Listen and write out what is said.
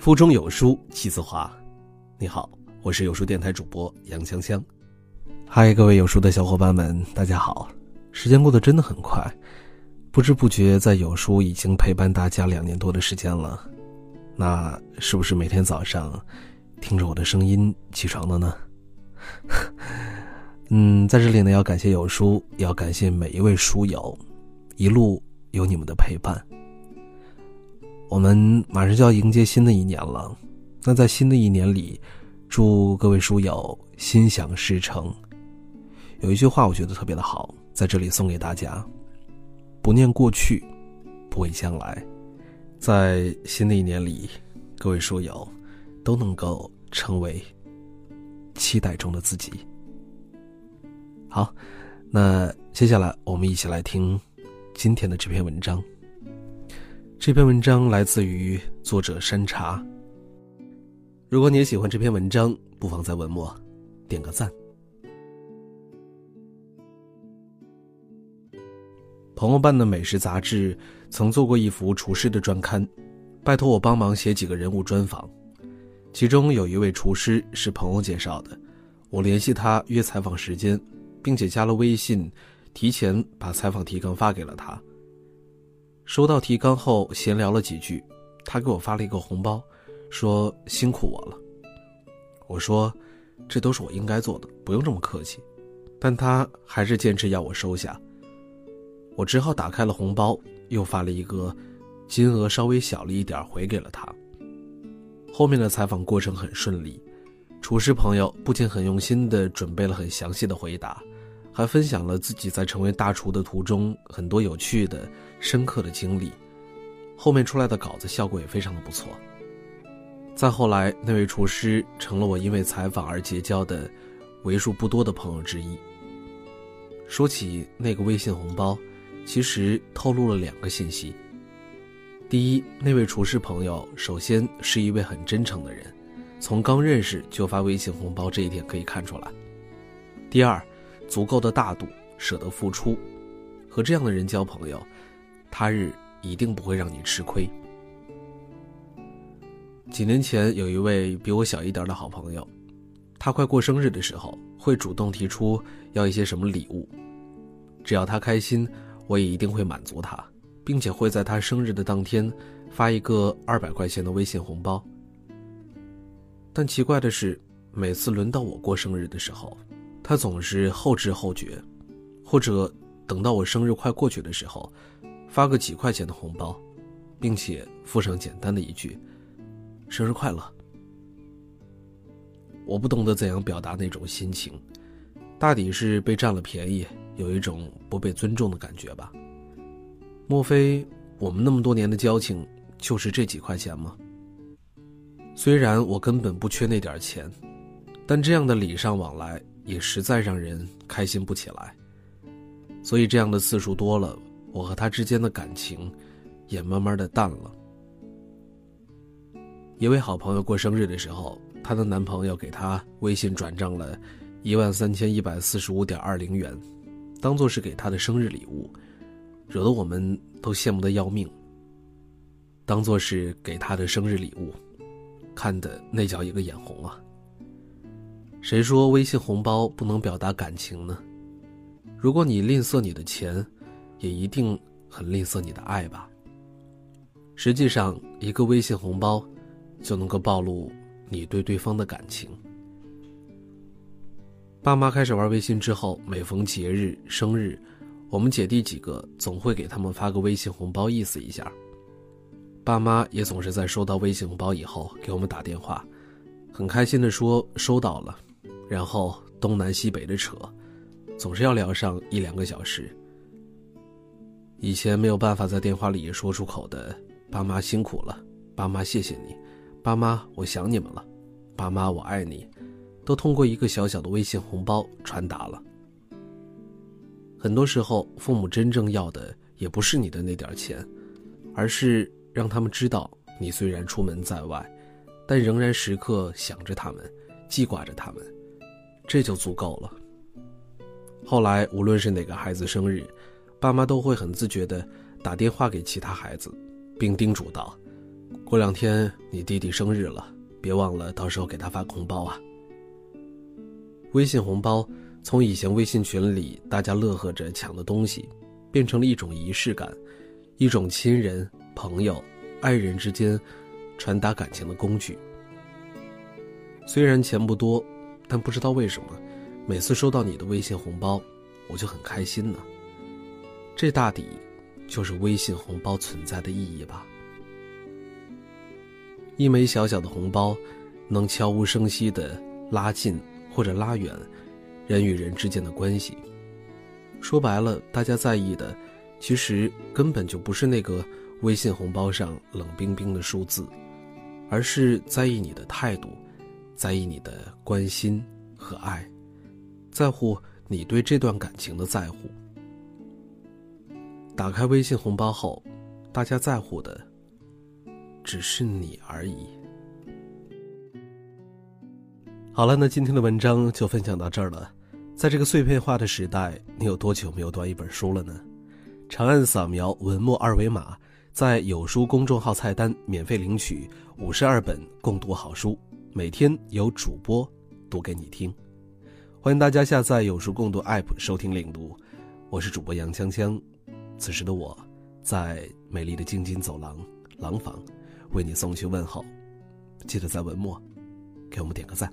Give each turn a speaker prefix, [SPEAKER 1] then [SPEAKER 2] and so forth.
[SPEAKER 1] 腹中有书气自华。你好，我是有书电台主播杨香香。嗨，各位有书的小伙伴们，大家好！时间过得真的很快，不知不觉在有书已经陪伴大家两年多的时间了。那是不是每天早上听着我的声音起床的呢？嗯，在这里呢，要感谢有书，也要感谢每一位书友，一路有你们的陪伴。我们马上就要迎接新的一年了，那在新的一年里，祝各位书友心想事成。有一句话我觉得特别的好，在这里送给大家：不念过去，不畏将来。在新的一年里，各位书友都能够成为期待中的自己。好，那接下来我们一起来听今天的这篇文章。这篇文章来自于作者山茶。如果你也喜欢这篇文章，不妨在文末点个赞。朋友办的美食杂志曾做过一幅厨师的专刊，拜托我帮忙写几个人物专访。其中有一位厨师是朋友介绍的，我联系他约采访时间，并且加了微信，提前把采访提纲发给了他。收到提纲后，闲聊了几句，他给我发了一个红包，说辛苦我了。我说，这都是我应该做的，不用这么客气。但他还是坚持要我收下。我只好打开了红包，又发了一个金额稍微小了一点回给了他。后面的采访过程很顺利，厨师朋友不仅很用心地准备了很详细的回答。还分享了自己在成为大厨的途中很多有趣的、深刻的经历，后面出来的稿子效果也非常的不错。再后来，那位厨师成了我因为采访而结交的为数不多的朋友之一。说起那个微信红包，其实透露了两个信息：第一，那位厨师朋友首先是一位很真诚的人，从刚认识就发微信红包这一点可以看出来；第二。足够的大度，舍得付出，和这样的人交朋友，他日一定不会让你吃亏。几年前，有一位比我小一点的好朋友，他快过生日的时候，会主动提出要一些什么礼物，只要他开心，我也一定会满足他，并且会在他生日的当天发一个二百块钱的微信红包。但奇怪的是，每次轮到我过生日的时候，他总是后知后觉，或者等到我生日快过去的时候，发个几块钱的红包，并且附上简单的一句“生日快乐”。我不懂得怎样表达那种心情，大抵是被占了便宜，有一种不被尊重的感觉吧。莫非我们那么多年的交情就是这几块钱吗？虽然我根本不缺那点钱，但这样的礼尚往来。也实在让人开心不起来，所以这样的次数多了，我和他之间的感情也慢慢的淡了。一位好朋友过生日的时候，她的男朋友给她微信转账了一万三千一百四十五点二零元，当做是给她的生日礼物，惹得我们都羡慕的要命。当做是给她的生日礼物，看的那叫一个眼红啊！谁说微信红包不能表达感情呢？如果你吝啬你的钱，也一定很吝啬你的爱吧。实际上，一个微信红包就能够暴露你对对方的感情。爸妈开始玩微信之后，每逢节日、生日，我们姐弟几个总会给他们发个微信红包，意思一下。爸妈也总是在收到微信红包以后给我们打电话，很开心的说收到了。然后东南西北的扯，总是要聊上一两个小时。以前没有办法在电话里说出口的“爸妈辛苦了”“爸妈谢谢你”“爸妈我想你们了”“爸妈我爱你”，都通过一个小小的微信红包传达了。很多时候，父母真正要的也不是你的那点钱，而是让他们知道你虽然出门在外，但仍然时刻想着他们，记挂着他们。这就足够了。后来，无论是哪个孩子生日，爸妈都会很自觉地打电话给其他孩子，并叮嘱道：“过两天你弟弟生日了，别忘了到时候给他发红包啊。微信红包从以前微信群里大家乐呵着抢的东西，变成了一种仪式感，一种亲人、朋友、爱人之间传达感情的工具。虽然钱不多，但不知道为什么，每次收到你的微信红包，我就很开心呢。这大抵就是微信红包存在的意义吧。一枚小小的红包，能悄无声息地拉近或者拉远人与人之间的关系。说白了，大家在意的，其实根本就不是那个微信红包上冷冰冰的数字，而是在意你的态度。在意你的关心和爱，在乎你对这段感情的在乎。打开微信红包后，大家在乎的只是你而已。好了，那今天的文章就分享到这儿了。在这个碎片化的时代，你有多久没有读一本书了呢？长按扫描文末二维码，在有书公众号菜单免费领取五十二本共读好书。每天有主播读给你听，欢迎大家下载有书共读 App 收听领读。我是主播杨锵锵，此时的我在美丽的京津走廊廊坊为你送去问候。记得在文末给我们点个赞。